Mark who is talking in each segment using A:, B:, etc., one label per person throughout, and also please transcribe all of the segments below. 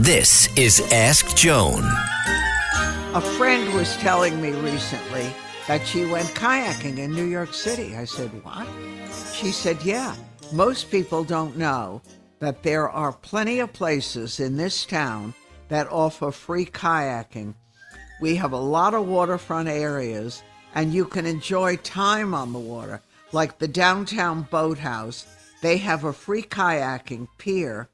A: This is Ask Joan.
B: A friend was telling me recently that she went kayaking in New York City. I said, What? She said, Yeah. Most people don't know that there are plenty of places in this town that offer free kayaking. We have a lot of waterfront areas, and you can enjoy time on the water. Like the downtown boathouse, they have a free kayaking pier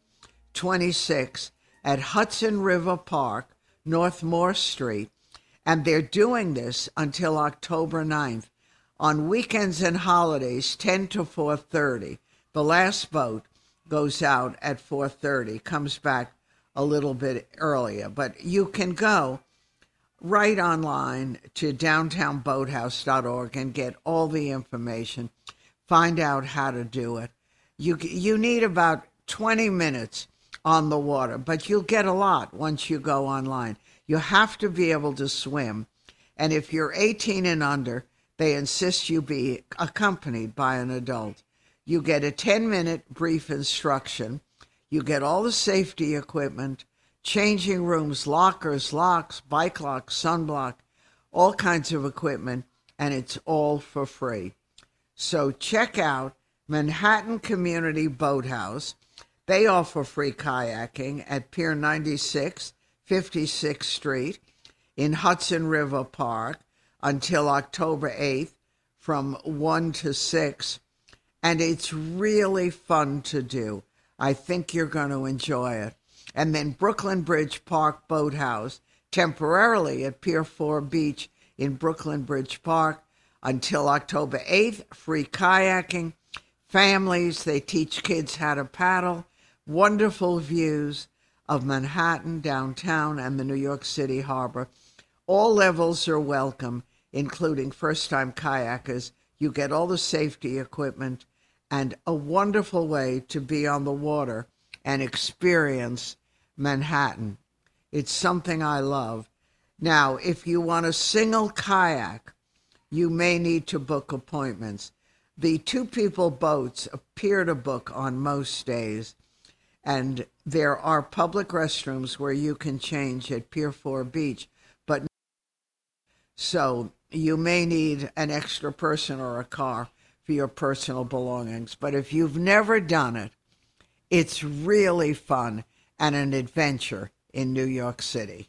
B: 26 at Hudson River Park, North Moore Street, and they're doing this until October 9th. On weekends and holidays, 10 to 4:30. The last boat goes out at 4:30, comes back a little bit earlier, but you can go right online to downtownboathouse.org and get all the information. Find out how to do it. You you need about 20 minutes on the water, but you'll get a lot once you go online. You have to be able to swim. And if you're 18 and under, they insist you be accompanied by an adult. You get a 10 minute brief instruction. You get all the safety equipment, changing rooms, lockers, locks, bike locks, sunblock, all kinds of equipment, and it's all for free. So check out Manhattan Community Boathouse. They offer free kayaking at Pier 96, 56th Street in Hudson River Park until October 8th from 1 to 6. And it's really fun to do. I think you're going to enjoy it. And then Brooklyn Bridge Park Boathouse, temporarily at Pier 4 Beach in Brooklyn Bridge Park until October 8th. Free kayaking. Families, they teach kids how to paddle. Wonderful views of Manhattan, downtown, and the New York City harbor. All levels are welcome, including first time kayakers. You get all the safety equipment and a wonderful way to be on the water and experience Manhattan. It's something I love. Now, if you want a single kayak, you may need to book appointments. The two people boats appear to book on most days, and there are public restrooms where you can change at Pier 4 Beach, but so you may need an extra person or a car for your personal belongings. But if you've never done it, it's really fun and an adventure in New York City.